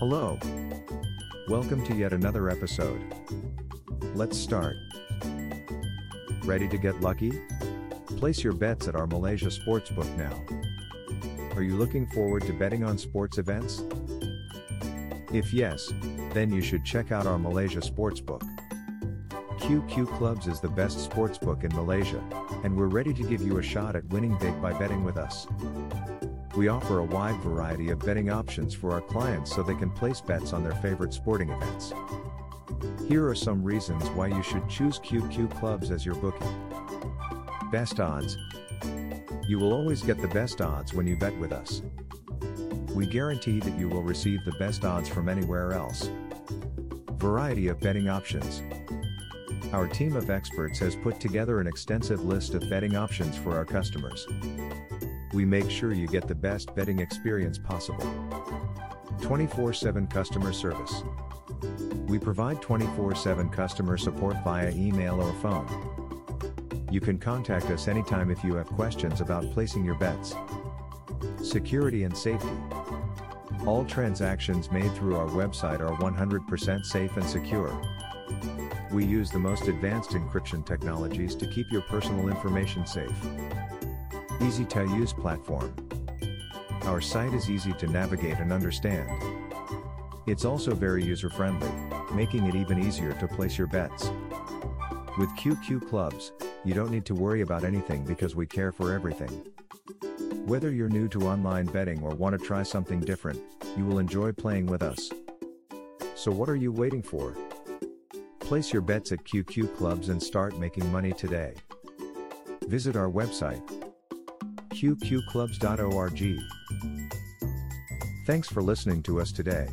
Hello. Welcome to yet another episode. Let's start. Ready to get lucky? Place your bets at our Malaysia Sportsbook now. Are you looking forward to betting on sports events? If yes, then you should check out our Malaysia Sportsbook. QQ Clubs is the best sportsbook in Malaysia, and we're ready to give you a shot at winning big by betting with us. We offer a wide variety of betting options for our clients so they can place bets on their favorite sporting events. Here are some reasons why you should choose QQ Clubs as your bookie. Best odds. You will always get the best odds when you bet with us. We guarantee that you will receive the best odds from anywhere else. Variety of betting options. Our team of experts has put together an extensive list of betting options for our customers. We make sure you get the best betting experience possible. 24 7 customer service. We provide 24 7 customer support via email or phone. You can contact us anytime if you have questions about placing your bets. Security and safety. All transactions made through our website are 100% safe and secure. We use the most advanced encryption technologies to keep your personal information safe. Easy to use platform. Our site is easy to navigate and understand. It's also very user friendly, making it even easier to place your bets. With QQ Clubs, you don't need to worry about anything because we care for everything. Whether you're new to online betting or want to try something different, you will enjoy playing with us. So, what are you waiting for? Place your bets at QQ Clubs and start making money today. Visit our website qqclubs.org. Thanks for listening to us today.